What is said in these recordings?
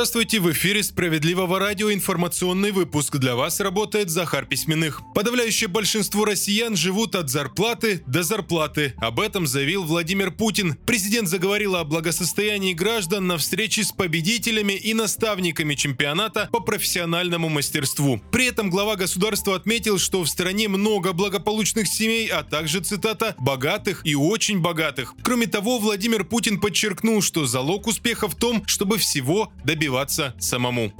Здравствуйте, в эфире Справедливого радио информационный выпуск. Для вас работает Захар Письменных. Подавляющее большинство россиян живут от зарплаты до зарплаты. Об этом заявил Владимир Путин. Президент заговорил о благосостоянии граждан на встрече с победителями и наставниками чемпионата по профессиональному мастерству. При этом глава государства отметил, что в стране много благополучных семей, а также, цитата, «богатых и очень богатых». Кроме того, Владимир Путин подчеркнул, что залог успеха в том, чтобы всего добиваться самому.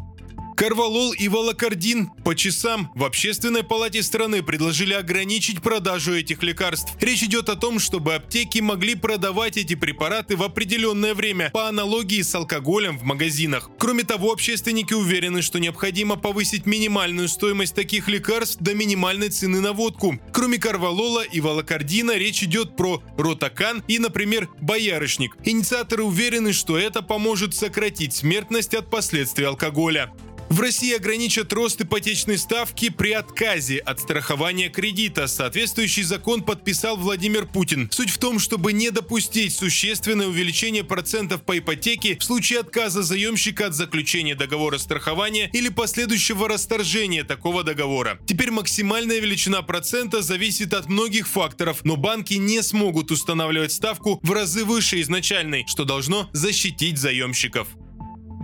Карвалол и Волокардин по часам в Общественной палате страны предложили ограничить продажу этих лекарств. Речь идет о том, чтобы аптеки могли продавать эти препараты в определенное время по аналогии с алкоголем в магазинах. Кроме того, общественники уверены, что необходимо повысить минимальную стоимость таких лекарств до минимальной цены на водку. Кроме Карвалола и Волокардина речь идет про Ротакан и, например, Боярышник. Инициаторы уверены, что это поможет сократить смертность от последствий алкоголя. В России ограничат рост ипотечной ставки при отказе от страхования кредита. Соответствующий закон подписал Владимир Путин. Суть в том, чтобы не допустить существенное увеличение процентов по ипотеке в случае отказа заемщика от заключения договора страхования или последующего расторжения такого договора. Теперь максимальная величина процента зависит от многих факторов, но банки не смогут устанавливать ставку в разы выше изначальной, что должно защитить заемщиков.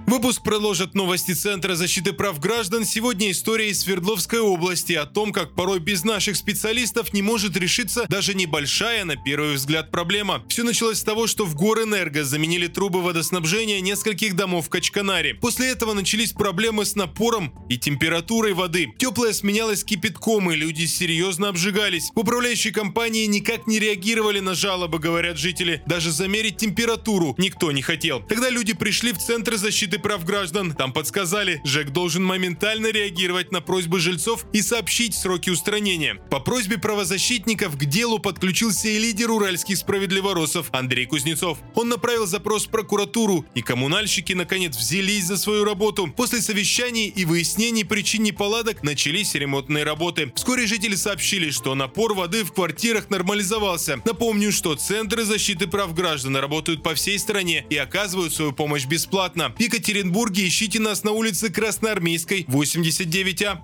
Выпуск продолжат новости Центра защиты прав граждан. Сегодня история из Свердловской области о том, как порой без наших специалистов не может решиться даже небольшая, на первый взгляд, проблема. Все началось с того, что в Горэнерго заменили трубы водоснабжения нескольких домов в Качканаре. После этого начались проблемы с напором и температурой воды. Теплая сменялась кипятком, и люди серьезно обжигались. В управляющей компании никак не реагировали на жалобы, говорят жители. Даже замерить температуру никто не хотел. Тогда люди пришли в Центр защиты прав граждан. Там подсказали, ЖЭК должен моментально реагировать на просьбы жильцов и сообщить сроки устранения. По просьбе правозащитников к делу подключился и лидер уральских справедливоросов Андрей Кузнецов. Он направил запрос в прокуратуру, и коммунальщики наконец взялись за свою работу. После совещаний и выяснений причин неполадок начались ремонтные работы. Вскоре жители сообщили, что напор воды в квартирах нормализовался. Напомню, что центры защиты прав граждан работают по всей стране и оказывают свою помощь бесплатно. В Екатеринбурге Екатеринбурге ищите нас на улице Красноармейской, 89А.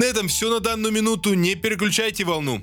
На этом все на данную минуту. Не переключайте волну.